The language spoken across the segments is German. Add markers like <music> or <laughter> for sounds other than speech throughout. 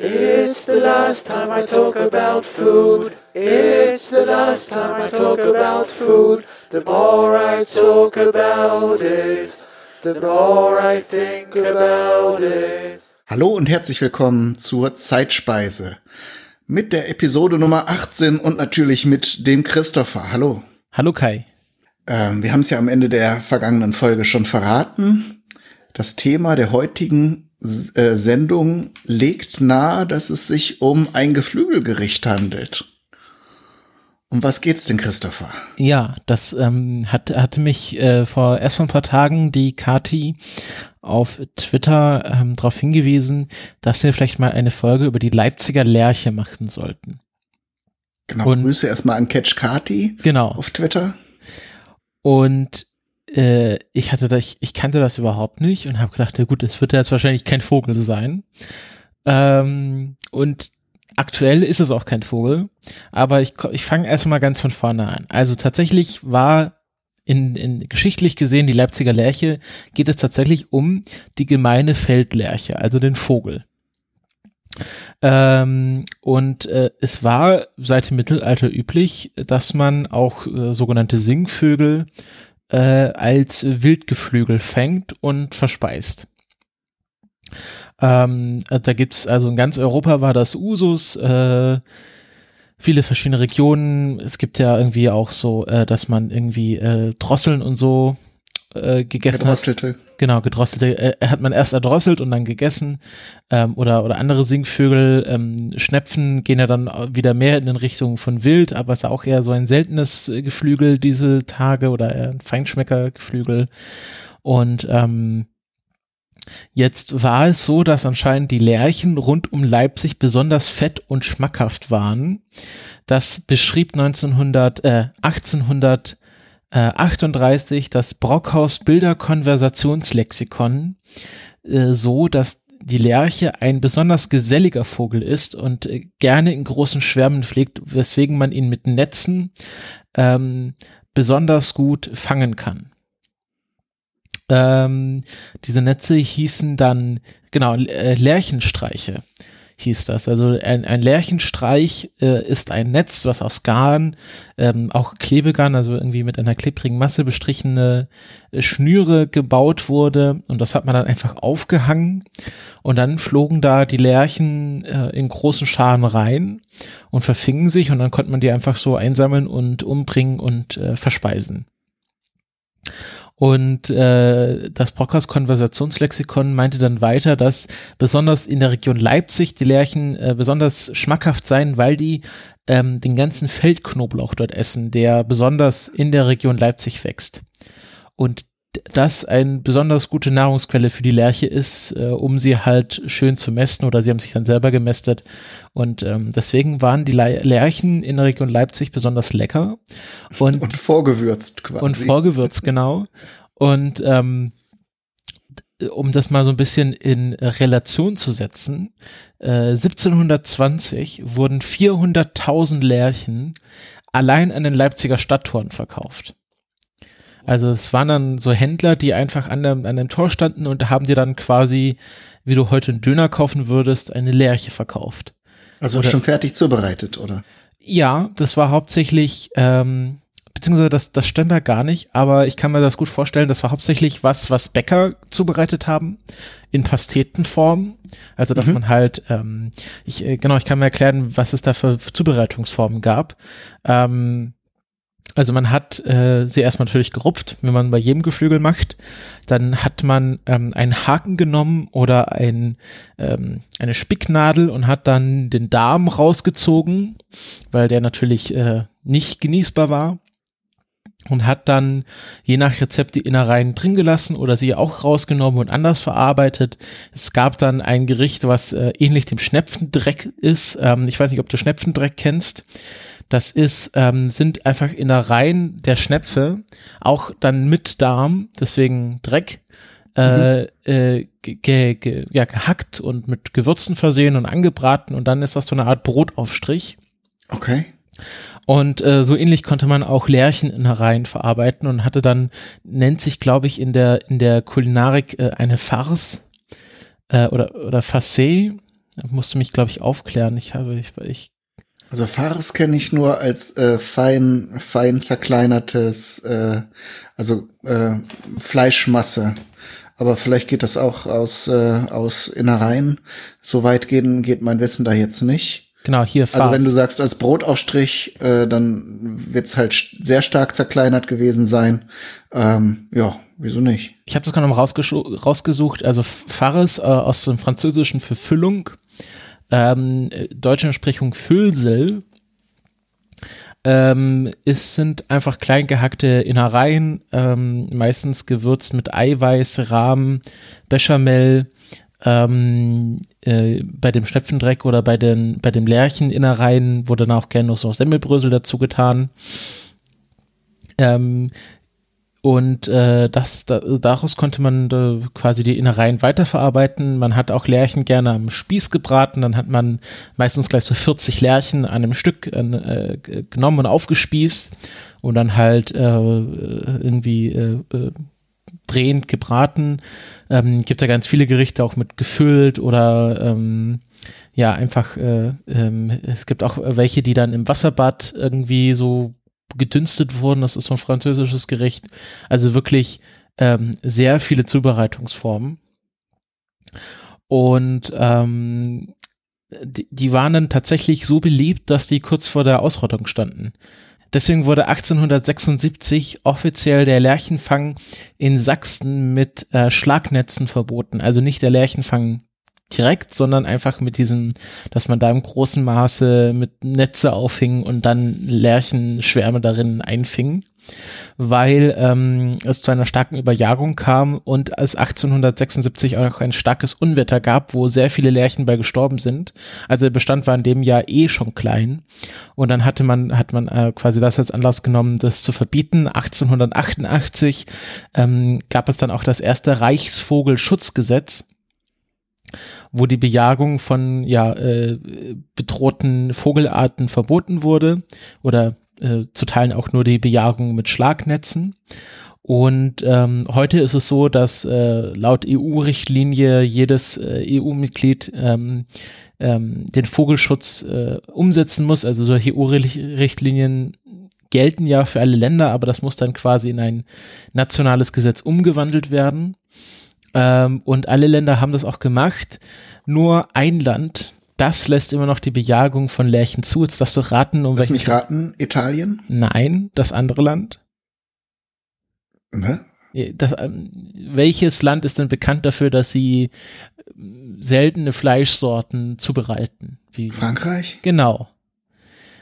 It's the last time I talk about food. It's the last time I talk about food. The more I talk about it, the more I think about it. Hallo und herzlich willkommen zur Zeitspeise. Mit der Episode Nummer 18 und natürlich mit dem Christopher. Hallo. Hallo Kai. Ähm, wir haben es ja am Ende der vergangenen Folge schon verraten. Das Thema der heutigen äh, Sendung legt nahe, dass es sich um ein Geflügelgericht handelt. Um was geht's denn, Christopher? Ja, das ähm, hat, hatte mich äh, vor erst vor ein paar Tagen die Kati auf Twitter ähm, darauf hingewiesen, dass wir vielleicht mal eine Folge über die Leipziger Lerche machen sollten. Genau, Und, Grüße erstmal an Catch Kati genau. auf Twitter. Und äh, ich hatte das, ich kannte das überhaupt nicht und habe gedacht, ja gut, es wird jetzt wahrscheinlich kein Vogel sein. Ähm, und aktuell ist es auch kein Vogel, aber ich, ich fange erstmal ganz von vorne an. Also tatsächlich war in, in geschichtlich gesehen die Leipziger Lerche geht es tatsächlich um die gemeine Feldlerche, also den Vogel. Ähm, und äh, es war seit dem Mittelalter üblich, dass man auch äh, sogenannte Singvögel äh, als Wildgeflügel fängt und verspeist. Ähm, also da gibt's also in ganz Europa war das Usus, äh, viele verschiedene Regionen. Es gibt ja irgendwie auch so, äh, dass man irgendwie äh, Drosseln und so äh, gegessen Gedrosselte. hat. Genau, gedrosselte. Äh, hat man erst erdrosselt und dann gegessen. Ähm, oder, oder andere Singvögel, ähm, Schnepfen gehen ja dann wieder mehr in Richtung von Wild, aber es ist auch eher so ein seltenes äh, Geflügel diese Tage oder eher ein Feinschmeckergeflügel. Und ähm, Jetzt war es so, dass anscheinend die Lerchen rund um Leipzig besonders fett und schmackhaft waren. Das beschrieb 1900, äh, 1800 äh, 38 das Brockhaus Bilderkonversationslexikon äh, so, dass die Lerche ein besonders geselliger Vogel ist und äh, gerne in großen Schwärmen pflegt, weswegen man ihn mit Netzen ähm, besonders gut fangen kann. Ähm, diese Netze hießen dann, genau, äh, Lerchenstreiche hieß das. Also ein, ein Lärchenstreich äh, ist ein Netz, was aus Garn, ähm, auch Klebegarn, also irgendwie mit einer klebrigen Masse bestrichene äh, Schnüre gebaut wurde und das hat man dann einfach aufgehangen und dann flogen da die Lärchen äh, in großen Scharen rein und verfingen sich und dann konnte man die einfach so einsammeln und umbringen und äh, verspeisen. Und äh, das Brockhaus Konversationslexikon meinte dann weiter, dass besonders in der Region Leipzig die Lerchen äh, besonders schmackhaft seien, weil die ähm, den ganzen Feldknoblauch dort essen, der besonders in der Region Leipzig wächst. Und das eine besonders gute Nahrungsquelle für die Lerche ist, äh, um sie halt schön zu mästen oder sie haben sich dann selber gemästet. Und ähm, deswegen waren die Le Lerchen in der Region Leipzig besonders lecker. Und, und vorgewürzt quasi. Und vorgewürzt, genau. Und ähm, um das mal so ein bisschen in Relation zu setzen, äh, 1720 wurden 400.000 Lerchen allein an den Leipziger Stadttoren verkauft. Also es waren dann so Händler, die einfach an dem, an dem Tor standen und haben dir dann quasi, wie du heute einen Döner kaufen würdest, eine Lerche verkauft. Also oder, schon fertig zubereitet, oder? Ja, das war hauptsächlich, ähm, beziehungsweise das, das stand da gar nicht, aber ich kann mir das gut vorstellen, das war hauptsächlich was, was Bäcker zubereitet haben, in Pastetenform. Also dass mhm. man halt, ähm, ich, äh, genau, ich kann mir erklären, was es da für Zubereitungsformen gab. Ähm, also man hat äh, sie erstmal natürlich gerupft, wie man bei jedem Geflügel macht. Dann hat man ähm, einen Haken genommen oder ein, ähm, eine Spicknadel und hat dann den Darm rausgezogen, weil der natürlich äh, nicht genießbar war. Und hat dann je nach Rezept die Innereien drin gelassen oder sie auch rausgenommen und anders verarbeitet. Es gab dann ein Gericht, was äh, ähnlich dem Schnepfendreck ist. Ähm, ich weiß nicht, ob du Schnepfendreck kennst. Das ist, ähm, sind einfach Innereien der Schnäpfe, auch dann mit Darm, deswegen Dreck, äh, mhm. äh, ge, ge, ja, gehackt und mit Gewürzen versehen und angebraten und dann ist das so eine Art Brotaufstrich. Okay. Und äh, so ähnlich konnte man auch Lärcheninnereien verarbeiten und hatte dann, nennt sich, glaube ich, in der, in der Kulinarik äh, eine Farce äh, oder, oder Facé, Da musst du mich, glaube ich, aufklären. Ich habe, ich, ich also Fares kenne ich nur als äh, fein, fein zerkleinertes, äh, also äh, Fleischmasse. Aber vielleicht geht das auch aus, äh, aus Innereien. So weit gehen, geht mein Wissen da jetzt nicht. Genau, hier Farce. Also wenn du sagst als Brotaufstrich, äh, dann wird's halt sehr stark zerkleinert gewesen sein. Ähm, ja, wieso nicht? Ich habe das gerade noch rausgesucht. Also Fares äh, aus dem Französischen für Füllung ähm, deutsche Entsprechung Füllsel ähm, es sind einfach klein gehackte Innereien, ähm, meistens gewürzt mit Eiweiß, Rahm, Bechamel, ähm, äh, bei dem Schnepfendreck oder bei den bei dem Lärcheninnereien wurde dann auch gerne noch so Semmelbrösel dazu getan. Ähm, und äh, das, da, daraus konnte man äh, quasi die Innereien weiterverarbeiten. Man hat auch Lärchen gerne am Spieß gebraten. Dann hat man meistens gleich so 40 Lärchen an einem Stück äh, genommen und aufgespießt und dann halt äh, irgendwie äh, äh, drehend gebraten. Ähm, gibt ja ganz viele Gerichte auch mit gefüllt oder ähm, ja, einfach, äh, ähm, es gibt auch welche, die dann im Wasserbad irgendwie so gedünstet wurden. Das ist so ein französisches Gericht. Also wirklich ähm, sehr viele Zubereitungsformen. Und ähm, die, die waren dann tatsächlich so beliebt, dass die kurz vor der Ausrottung standen. Deswegen wurde 1876 offiziell der Lerchenfang in Sachsen mit äh, Schlagnetzen verboten. Also nicht der Lerchenfang direkt, sondern einfach mit diesem, dass man da im großen Maße mit Netze aufhing und dann Lärchenschwärme darin einfing, weil ähm, es zu einer starken Überjagung kam und es 1876 auch ein starkes Unwetter gab, wo sehr viele Lärchen bei gestorben sind. Also der Bestand war in dem Jahr eh schon klein und dann hatte man hat man äh, quasi das als Anlass genommen, das zu verbieten. 1888 ähm, gab es dann auch das erste Reichsvogelschutzgesetz wo die Bejagung von ja äh, bedrohten Vogelarten verboten wurde oder äh, zu Teilen auch nur die Bejagung mit Schlagnetzen. Und ähm, heute ist es so, dass äh, laut EU-Richtlinie jedes äh, EU-Mitglied ähm, ähm, den Vogelschutz äh, umsetzen muss. Also solche EU-Richtlinien gelten ja für alle Länder, aber das muss dann quasi in ein nationales Gesetz umgewandelt werden. Ähm, und alle Länder haben das auch gemacht. Nur ein Land, das lässt immer noch die Bejagung von Lärchen zu. Jetzt darfst du raten, um Lass mich raten, Italien? Nein, das andere Land. Ne? Das, ähm, welches Land ist denn bekannt dafür, dass sie ähm, seltene Fleischsorten zubereiten? Wie, Frankreich? Genau.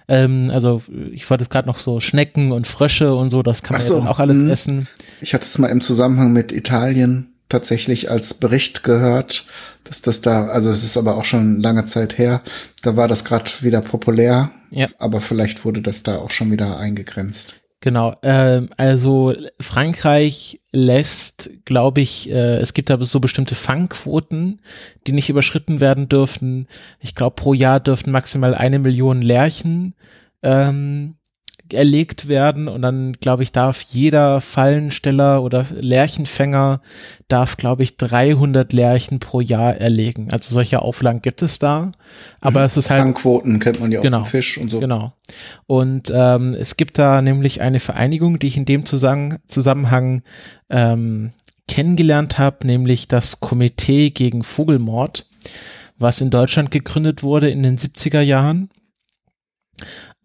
Ähm, also ich wollte es gerade noch so Schnecken und Frösche und so, das kann man so, ja auch alles mh. essen. Ich hatte es mal im Zusammenhang mit Italien tatsächlich als Bericht gehört, dass das da, also es ist aber auch schon lange Zeit her, da war das gerade wieder populär, ja. aber vielleicht wurde das da auch schon wieder eingegrenzt. Genau, äh, also Frankreich lässt, glaube ich, äh, es gibt aber so bestimmte Fangquoten, die nicht überschritten werden dürfen. Ich glaube, pro Jahr dürften maximal eine Million Lerchen ähm, erlegt werden und dann, glaube ich, darf jeder Fallensteller oder Lerchenfänger darf, glaube ich, 300 Lerchen pro Jahr erlegen. Also solche Auflagen gibt es da. Aber mhm. es ist halt. Fangquoten kennt man ja auch genau, vom Fisch und so. Genau. Und ähm, es gibt da nämlich eine Vereinigung, die ich in dem Zusammenhang, Zusammenhang ähm, kennengelernt habe, nämlich das Komitee gegen Vogelmord, was in Deutschland gegründet wurde in den 70er Jahren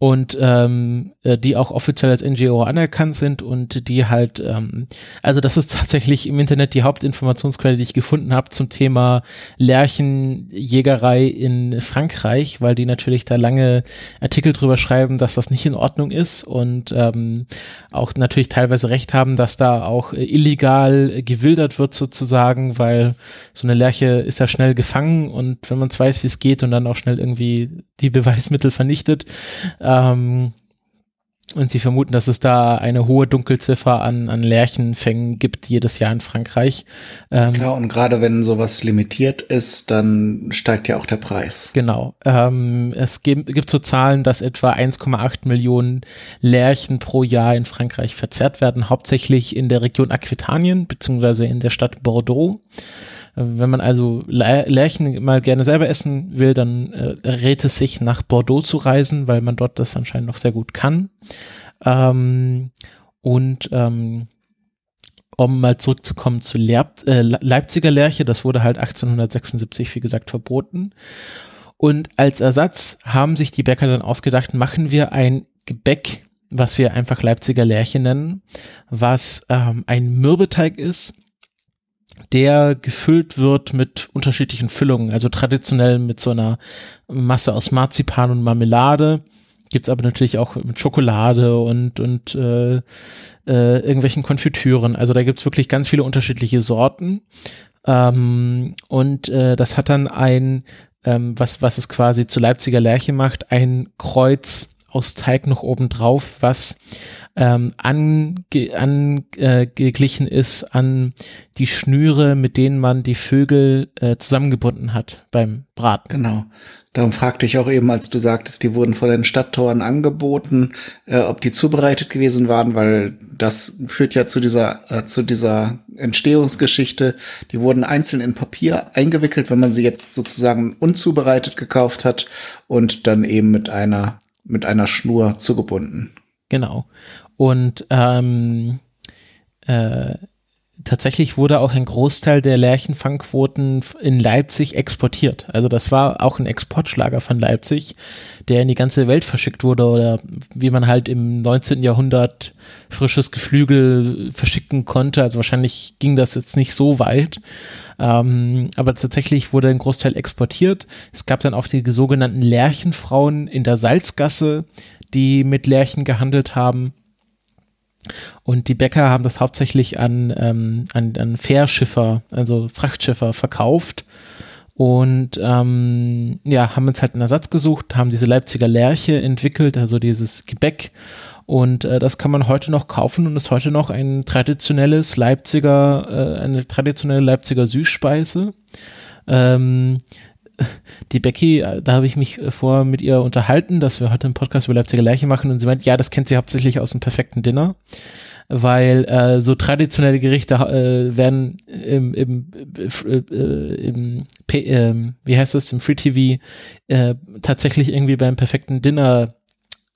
und ähm, äh, die auch offiziell als NGO anerkannt sind und die halt, ähm, also das ist tatsächlich im Internet die Hauptinformationsquelle, die ich gefunden habe zum Thema Lerchenjägerei in Frankreich, weil die natürlich da lange Artikel drüber schreiben, dass das nicht in Ordnung ist und ähm, auch natürlich teilweise recht haben, dass da auch illegal gewildert wird sozusagen, weil so eine Lerche ist ja schnell gefangen und wenn man es weiß, wie es geht und dann auch schnell irgendwie die Beweismittel vernichtet, ähm, und sie vermuten, dass es da eine hohe Dunkelziffer an, an Lerchenfängen gibt jedes Jahr in Frankreich. Ähm, Klar, und gerade wenn sowas limitiert ist, dann steigt ja auch der Preis. Genau. Ähm, es gibt, gibt so Zahlen, dass etwa 1,8 Millionen Lerchen pro Jahr in Frankreich verzehrt werden, hauptsächlich in der Region Aquitanien beziehungsweise in der Stadt Bordeaux. Wenn man also Lärchen mal gerne selber essen will, dann äh, rät es sich, nach Bordeaux zu reisen, weil man dort das anscheinend noch sehr gut kann. Ähm, und ähm, um mal zurückzukommen zu Leib äh, Leipziger Lerche, das wurde halt 1876, wie gesagt, verboten. Und als Ersatz haben sich die Bäcker dann ausgedacht, machen wir ein Gebäck, was wir einfach Leipziger Lerche nennen, was ähm, ein Mürbeteig ist, der gefüllt wird mit unterschiedlichen Füllungen, also traditionell mit so einer Masse aus Marzipan und Marmelade Gibt's aber natürlich auch mit Schokolade und, und äh, äh, irgendwelchen Konfitüren. Also da gibt's wirklich ganz viele unterschiedliche Sorten. Ähm, und äh, das hat dann ein, ähm, was, was es quasi zu Leipziger Lerche macht, ein Kreuz aus Teig noch oben drauf, was ähm, angeglichen äh, ist an die Schnüre, mit denen man die Vögel äh, zusammengebunden hat beim Braten. Genau. Darum fragte ich auch eben, als du sagtest, die wurden vor den Stadttoren angeboten, äh, ob die zubereitet gewesen waren, weil das führt ja zu dieser, äh, zu dieser Entstehungsgeschichte. Die wurden einzeln in Papier eingewickelt, wenn man sie jetzt sozusagen unzubereitet gekauft hat und dann eben mit einer, mit einer Schnur zugebunden. Genau. Und ähm, äh, tatsächlich wurde auch ein Großteil der Lerchenfangquoten in Leipzig exportiert. Also das war auch ein Exportschlager von Leipzig, der in die ganze Welt verschickt wurde oder wie man halt im 19. Jahrhundert frisches Geflügel verschicken konnte. Also wahrscheinlich ging das jetzt nicht so weit. Ähm, aber tatsächlich wurde ein Großteil exportiert. Es gab dann auch die sogenannten Lerchenfrauen in der Salzgasse, die mit Lerchen gehandelt haben. Und die Bäcker haben das hauptsächlich an, ähm, an, an Fährschiffer, also Frachtschiffer verkauft. Und ähm, ja, haben uns halt einen Ersatz gesucht, haben diese Leipziger Lerche entwickelt, also dieses Gebäck. Und äh, das kann man heute noch kaufen und ist heute noch ein traditionelles Leipziger, äh, eine traditionelle Leipziger Süßspeise. Ähm, die Becky, äh, da habe ich mich äh, vor mit ihr unterhalten, dass wir heute einen Podcast über Leipziger Lerche machen und sie meint, ja, das kennt sie hauptsächlich aus dem perfekten Dinner, weil äh, so traditionelle Gerichte äh, werden im, im, äh, im äh, wie heißt das, im Free TV äh, tatsächlich irgendwie beim perfekten Dinner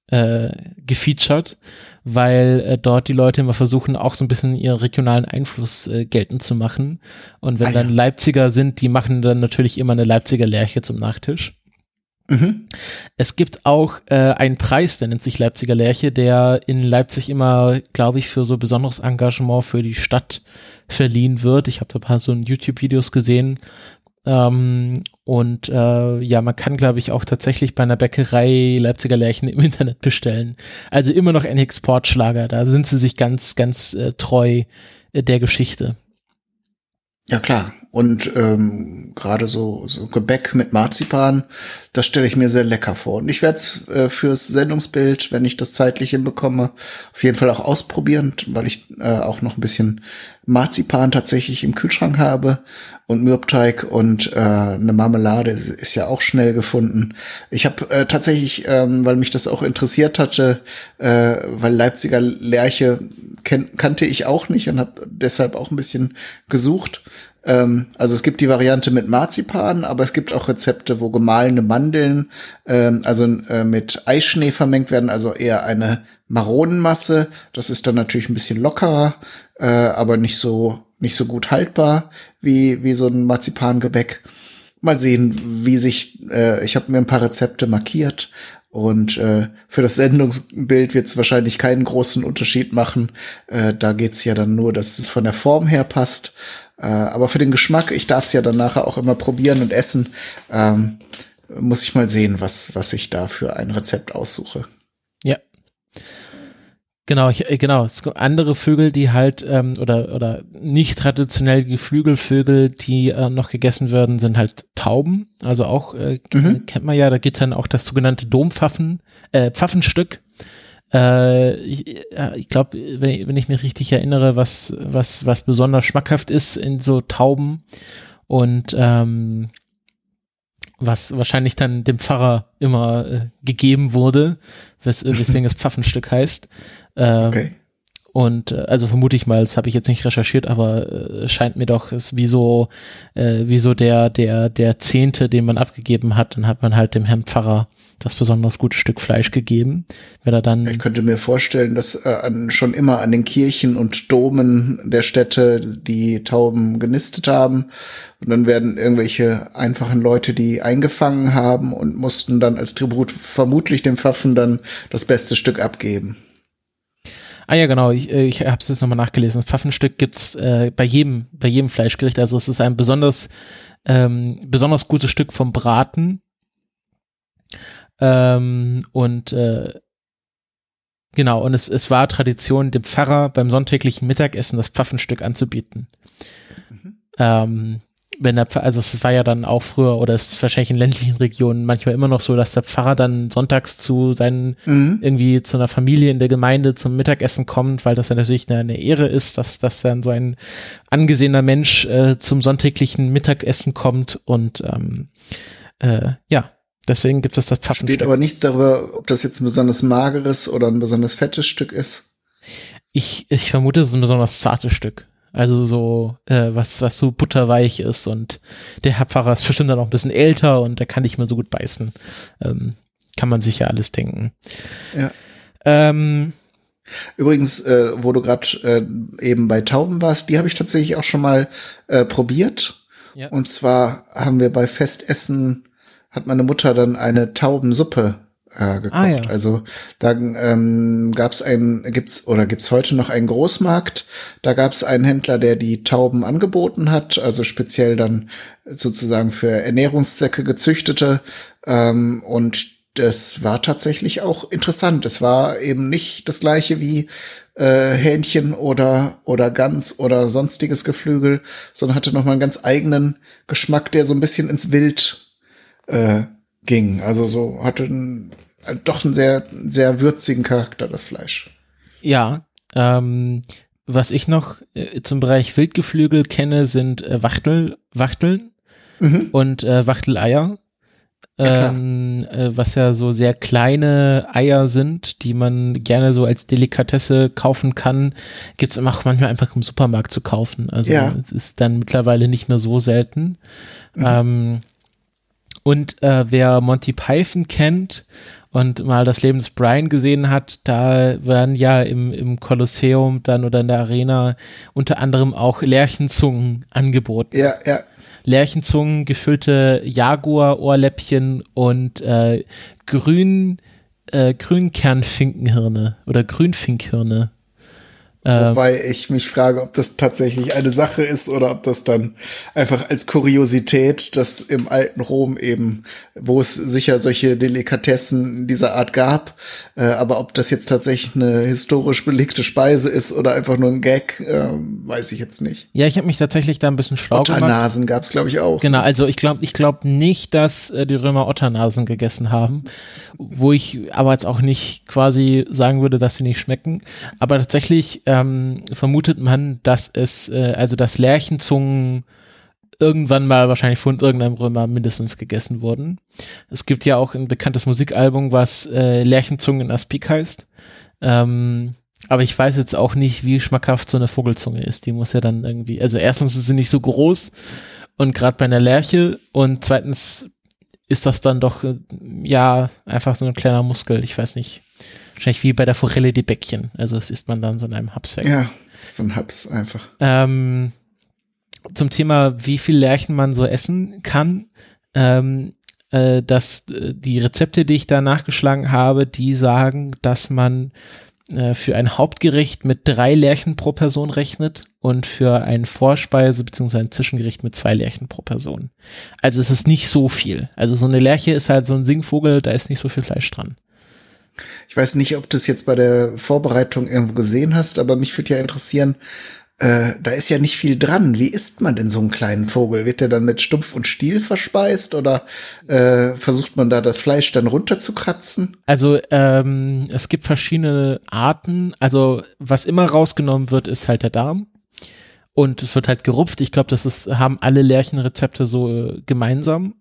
äh, gefeatured, weil äh, dort die Leute immer versuchen, auch so ein bisschen ihren regionalen Einfluss äh, geltend zu machen. Und wenn ah, dann ja. Leipziger sind, die machen dann natürlich immer eine Leipziger Lerche zum Nachtisch. Mhm. Es gibt auch äh, einen Preis, der nennt sich Leipziger Lerche, der in Leipzig immer, glaube ich, für so besonderes Engagement für die Stadt verliehen wird. Ich habe da ein paar so YouTube-Videos gesehen, ähm, und äh, ja, man kann, glaube ich, auch tatsächlich bei einer Bäckerei Leipziger Lärchen im <laughs> Internet bestellen. Also immer noch ein Exportschlager. Da sind sie sich ganz, ganz äh, treu äh, der Geschichte. Ja klar. Und ähm, gerade so, so Gebäck mit Marzipan, das stelle ich mir sehr lecker vor. Und ich werde es äh, fürs Sendungsbild, wenn ich das zeitlich hinbekomme, auf jeden Fall auch ausprobieren, weil ich äh, auch noch ein bisschen Marzipan tatsächlich im Kühlschrank habe und Mürbteig und äh, eine Marmelade ist ja auch schnell gefunden. Ich habe äh, tatsächlich, ähm, weil mich das auch interessiert hatte, äh, weil Leipziger Lerche kannte ich auch nicht und habe deshalb auch ein bisschen gesucht ähm, also es gibt die Variante mit Marzipan, aber es gibt auch Rezepte, wo gemahlene Mandeln, ähm, also äh, mit Eischnee vermengt werden, also eher eine Maronenmasse. Das ist dann natürlich ein bisschen lockerer, äh, aber nicht so nicht so gut haltbar wie wie so ein Marzipangebäck. Mal sehen, wie sich. Äh, ich habe mir ein paar Rezepte markiert und äh, für das Sendungsbild wird es wahrscheinlich keinen großen Unterschied machen. Äh, da geht's ja dann nur, dass es von der Form her passt. Äh, aber für den Geschmack, ich darf es ja dann nachher auch immer probieren und essen, ähm, muss ich mal sehen, was, was ich da für ein Rezept aussuche. Ja. Genau, ich, äh, genau. Es gibt andere Vögel, die halt ähm, oder oder nicht traditionell Geflügelvögel, die äh, noch gegessen werden, sind halt Tauben. Also auch äh, mhm. kennt man ja. Da gibt dann auch das sogenannte Dompfaffen, äh, Pfaffenstück. Äh, ich, ich glaube, wenn, wenn, ich mich richtig erinnere, was, was, was besonders schmackhaft ist in so Tauben und ähm, was wahrscheinlich dann dem Pfarrer immer äh, gegeben wurde, wes weswegen es Pfaffenstück heißt. Ähm, okay. Und äh, also vermute ich mal, das habe ich jetzt nicht recherchiert, aber äh, scheint mir doch, ist wie so, äh, wie so der, der, der Zehnte, den man abgegeben hat, dann hat man halt dem Herrn Pfarrer das besonders gute Stück Fleisch gegeben. Wenn er dann ich könnte mir vorstellen, dass äh, an, schon immer an den Kirchen und Domen der Städte die Tauben genistet haben. Und dann werden irgendwelche einfachen Leute die eingefangen haben und mussten dann als Tribut vermutlich dem Pfaffen dann das beste Stück abgeben. Ah ja, genau, ich, äh, ich habe es jetzt nochmal nachgelesen. Das Pfaffenstück gibt's äh, bei jedem, bei jedem Fleischgericht. Also es ist ein besonders, ähm, besonders gutes Stück vom Braten ähm, und äh, genau, und es, es war Tradition, dem Pfarrer beim sonntäglichen Mittagessen das Pfaffenstück anzubieten. Mhm. Ähm, wenn der, also es war ja dann auch früher oder es ist wahrscheinlich in ländlichen Regionen manchmal immer noch so, dass der Pfarrer dann sonntags zu seinen mhm. irgendwie zu einer Familie in der Gemeinde zum Mittagessen kommt, weil das ja natürlich eine, eine Ehre ist, dass dass dann so ein angesehener Mensch äh, zum sonntäglichen Mittagessen kommt und ähm, äh, ja Deswegen gibt es das Pfaffenstück. Steht aber nichts darüber, ob das jetzt ein besonders mageres oder ein besonders fettes Stück ist. Ich, ich vermute, es ist ein besonders zartes Stück. Also so, äh, was, was so butterweich ist und der Herr Pfarrer ist bestimmt dann auch ein bisschen älter und der kann nicht mehr so gut beißen. Ähm, kann man sich ja alles denken. Ja. Ähm, Übrigens, äh, wo du gerade äh, eben bei Tauben warst, die habe ich tatsächlich auch schon mal äh, probiert. Ja. Und zwar haben wir bei Festessen hat meine Mutter dann eine Taubensuppe äh, gekocht. Ah, ja. Also da ähm, gab es ein, gibt's oder gibt's heute noch einen Großmarkt. Da gab es einen Händler, der die Tauben angeboten hat, also speziell dann sozusagen für Ernährungszwecke gezüchtete. Ähm, und das war tatsächlich auch interessant. Es war eben nicht das gleiche wie äh, Hähnchen oder oder Gans oder sonstiges Geflügel, sondern hatte noch mal einen ganz eigenen Geschmack, der so ein bisschen ins Wild äh, ging. Also so hatte ein, äh, doch einen sehr, sehr würzigen Charakter, das Fleisch. Ja, ähm, was ich noch äh, zum Bereich Wildgeflügel kenne, sind äh, Wachtel, Wachteln mhm. und äh, Wachteleier. Ja, ähm, äh, was ja so sehr kleine Eier sind, die man gerne so als Delikatesse kaufen kann, gibt's immer auch manchmal einfach im Supermarkt zu kaufen. Also ja. es ist dann mittlerweile nicht mehr so selten. Mhm. Ähm, und äh, wer Monty Python kennt und mal das Leben des Brian gesehen hat, da werden ja im, im Kolosseum dann oder in der Arena unter anderem auch Lerchenzungen angeboten. Ja, ja. Lerchenzungen, gefüllte Jaguar-Ohrläppchen und äh, grün, äh, Grünkernfinkenhirne oder Grünfinkhirne. Wobei ich mich frage, ob das tatsächlich eine Sache ist oder ob das dann einfach als Kuriosität, dass im alten Rom eben, wo es sicher solche Delikatessen dieser Art gab, äh, aber ob das jetzt tatsächlich eine historisch belegte Speise ist oder einfach nur ein Gag, äh, weiß ich jetzt nicht. Ja, ich habe mich tatsächlich da ein bisschen schlau Otternasen gemacht. Otternasen gab es, glaube ich, auch. Genau, also ich glaube ich glaub nicht, dass äh, die Römer Otternasen gegessen haben, wo ich aber jetzt auch nicht quasi sagen würde, dass sie nicht schmecken. Aber tatsächlich äh, ähm, vermutet man, dass es, äh, also dass Lerchenzungen irgendwann mal wahrscheinlich von irgendeinem Römer mindestens gegessen wurden. Es gibt ja auch ein bekanntes Musikalbum, was äh, Lerchenzungen in Aspik heißt. Ähm, aber ich weiß jetzt auch nicht, wie schmackhaft so eine Vogelzunge ist. Die muss ja dann irgendwie, also erstens ist sie nicht so groß und gerade bei einer Lerche und zweitens ist das dann doch, äh, ja, einfach so ein kleiner Muskel. Ich weiß nicht. Wahrscheinlich wie bei der Forelle die Bäckchen. Also das isst man dann so in einem Haps weg. Ja, so ein Haps einfach. Ähm, zum Thema, wie viel Lärchen man so essen kann. Ähm, äh, dass äh, die Rezepte, die ich da nachgeschlagen habe, die sagen, dass man äh, für ein Hauptgericht mit drei Lärchen pro Person rechnet und für ein Vorspeise bzw. ein Zwischengericht mit zwei Lärchen pro Person. Also es ist nicht so viel. Also so eine Lerche ist halt so ein Singvogel, da ist nicht so viel Fleisch dran. Ich weiß nicht, ob du es jetzt bei der Vorbereitung irgendwo gesehen hast, aber mich würde ja interessieren, äh, da ist ja nicht viel dran. Wie isst man denn so einen kleinen Vogel? Wird der dann mit Stumpf und Stiel verspeist oder äh, versucht man da das Fleisch dann runterzukratzen? Also ähm, es gibt verschiedene Arten. Also was immer rausgenommen wird, ist halt der Darm. Und es wird halt gerupft. Ich glaube, das ist, haben alle Lärchenrezepte so äh, gemeinsam.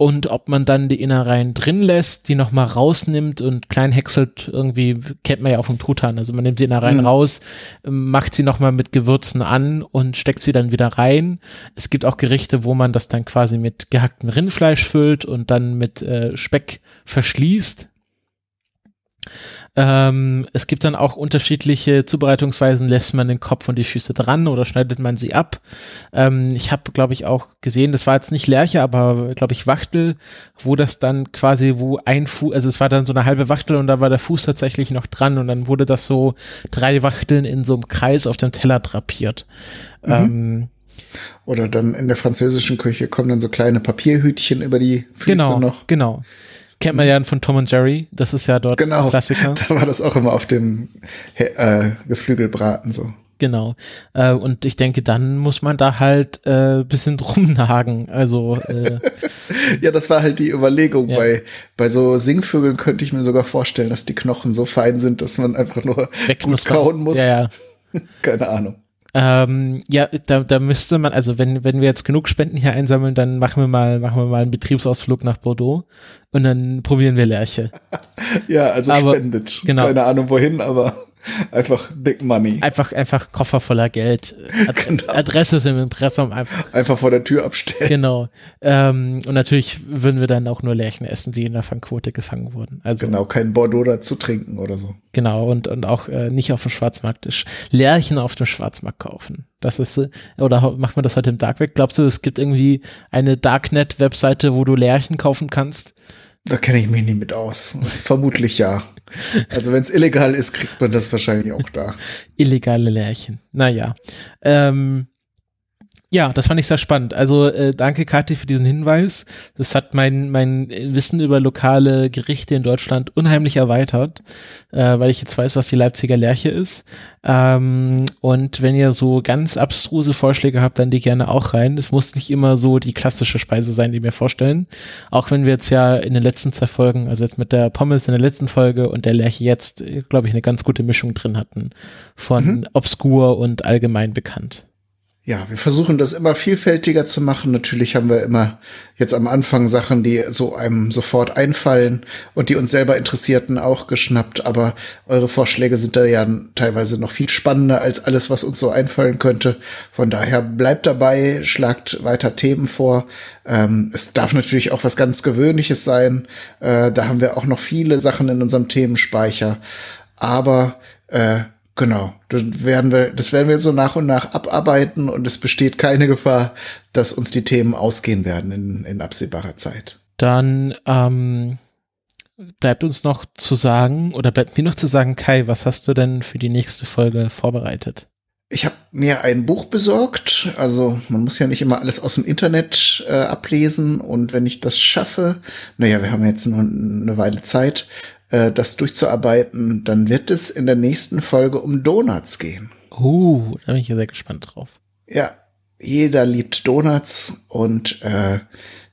Und ob man dann die Innereien drin lässt, die nochmal rausnimmt und klein häckselt, irgendwie kennt man ja auch vom Truthahn. Also man nimmt die Innereien mhm. raus, macht sie nochmal mit Gewürzen an und steckt sie dann wieder rein. Es gibt auch Gerichte, wo man das dann quasi mit gehacktem Rindfleisch füllt und dann mit äh, Speck verschließt. Ähm, es gibt dann auch unterschiedliche Zubereitungsweisen. Lässt man den Kopf und die Füße dran oder schneidet man sie ab? Ähm, ich habe, glaube ich, auch gesehen, das war jetzt nicht Lerche, aber glaube ich Wachtel, wo das dann quasi, wo ein Fuß, also es war dann so eine halbe Wachtel und da war der Fuß tatsächlich noch dran und dann wurde das so drei Wachteln in so einem Kreis auf dem Teller drapiert. Mhm. Ähm, oder dann in der französischen Küche kommen dann so kleine Papierhütchen über die Füße genau, noch. Genau, Kennt man ja von Tom und Jerry, das ist ja dort genau, Klassiker. <laughs> Da war das auch immer auf dem äh, Geflügelbraten so. Genau. Äh, und ich denke, dann muss man da halt äh, bisschen <laughs> drum nagen. Also äh, <laughs> ja, das war halt die Überlegung. Ja. Bei bei so Singvögeln könnte ich mir sogar vorstellen, dass die Knochen so fein sind, dass man einfach nur Weg gut kauen muss. Ja, ja. Keine Ahnung. Ähm, ja, da, da müsste man, also wenn, wenn wir jetzt genug Spenden hier einsammeln, dann machen wir mal, machen wir mal einen Betriebsausflug nach Bordeaux und dann probieren wir Lerche. <laughs> ja, also aber, spendet. Genau. Keine Ahnung wohin, aber Einfach Big Money. Einfach, einfach Koffer voller Geld. Ad <laughs> genau. Adresse im Impressum einfach. Einfach vor der Tür abstellen. Genau. Ähm, und natürlich würden wir dann auch nur Lärchen essen, die in der Fangquote gefangen wurden. Also, genau, kein Bordeaux dazu trinken oder so. Genau, und, und auch äh, nicht auf dem Schwarzmarkt. Lärchen auf dem Schwarzmarkt kaufen. Das ist, äh, oder macht man das heute im Darkweb? Glaubst du, es gibt irgendwie eine Darknet-Webseite, wo du Lärchen kaufen kannst? Da kenne ich mich nicht mit aus. Vermutlich ja. Also wenn es illegal ist, kriegt man das wahrscheinlich auch da. <laughs> Illegale Lärchen. Naja. Ähm, ja, das fand ich sehr spannend. Also äh, danke Kathi für diesen Hinweis. Das hat mein mein Wissen über lokale Gerichte in Deutschland unheimlich erweitert, äh, weil ich jetzt weiß, was die Leipziger Lerche ist. Ähm, und wenn ihr so ganz abstruse Vorschläge habt, dann die gerne auch rein. Es muss nicht immer so die klassische Speise sein, die wir vorstellen. Auch wenn wir jetzt ja in den letzten zwei Folgen, also jetzt mit der Pommes in der letzten Folge und der Lerche jetzt, glaube ich, eine ganz gute Mischung drin hatten von mhm. obskur und allgemein bekannt ja, wir versuchen das immer vielfältiger zu machen. Natürlich haben wir immer jetzt am Anfang Sachen, die so einem sofort einfallen und die uns selber Interessierten auch geschnappt. Aber eure Vorschläge sind da ja teilweise noch viel spannender als alles, was uns so einfallen könnte. Von daher bleibt dabei, schlagt weiter Themen vor. Ähm, es darf natürlich auch was ganz Gewöhnliches sein. Äh, da haben wir auch noch viele Sachen in unserem Themenspeicher. Aber äh, Genau, das werden wir, das werden wir so nach und nach abarbeiten und es besteht keine Gefahr, dass uns die Themen ausgehen werden in, in absehbarer Zeit. Dann ähm, bleibt uns noch zu sagen, oder bleibt mir noch zu sagen, Kai, was hast du denn für die nächste Folge vorbereitet? Ich habe mir ein Buch besorgt. Also man muss ja nicht immer alles aus dem Internet äh, ablesen. Und wenn ich das schaffe, naja, wir haben jetzt nur eine Weile Zeit, äh, das durchzuarbeiten, dann wird es in der nächsten Folge um Donuts gehen. Uh, da bin ich ja sehr gespannt drauf. Ja, jeder liebt Donuts und äh,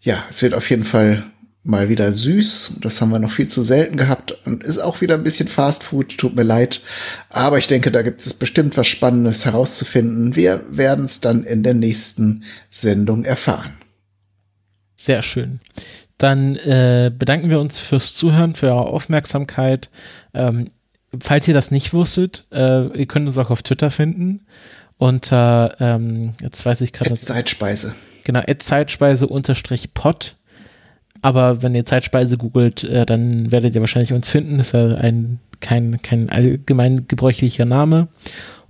ja, es wird auf jeden Fall mal wieder süß. Das haben wir noch viel zu selten gehabt und ist auch wieder ein bisschen Fast Food. Tut mir leid. Aber ich denke, da gibt es bestimmt was Spannendes herauszufinden. Wir werden es dann in der nächsten Sendung erfahren. Sehr schön. Dann äh, bedanken wir uns fürs Zuhören, für eure Aufmerksamkeit. Ähm, falls ihr das nicht wusstet, äh, ihr könnt uns auch auf Twitter finden unter, ähm, jetzt weiß ich gerade. Zeitspeise. Genau, Zeitspeise unterstrich Pod. Aber wenn ihr Zeitspeise googelt, äh, dann werdet ihr wahrscheinlich uns finden. Das ist ja ein, kein, kein allgemein gebräuchlicher Name.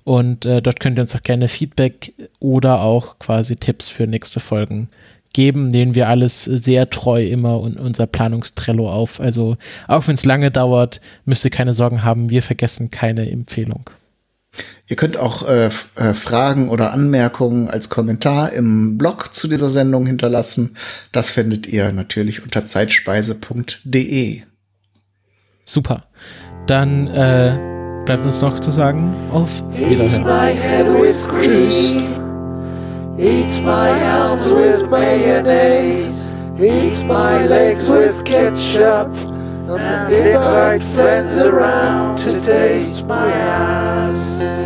Und äh, dort könnt ihr uns auch gerne Feedback oder auch quasi Tipps für nächste Folgen geben, denen wir alles sehr treu immer und unser Planungstrello auf. Also auch wenn es lange dauert, müsst ihr keine Sorgen haben, wir vergessen keine Empfehlung. Ihr könnt auch äh, äh, Fragen oder Anmerkungen als Kommentar im Blog zu dieser Sendung hinterlassen. Das findet ihr natürlich unter zeitspeise.de. Super. Dann äh, bleibt uns noch zu sagen, auf Wiederhören. Tschüss. Eats my arms with mayonnaise. Eats my legs with ketchup. And invite friends around to taste my ass.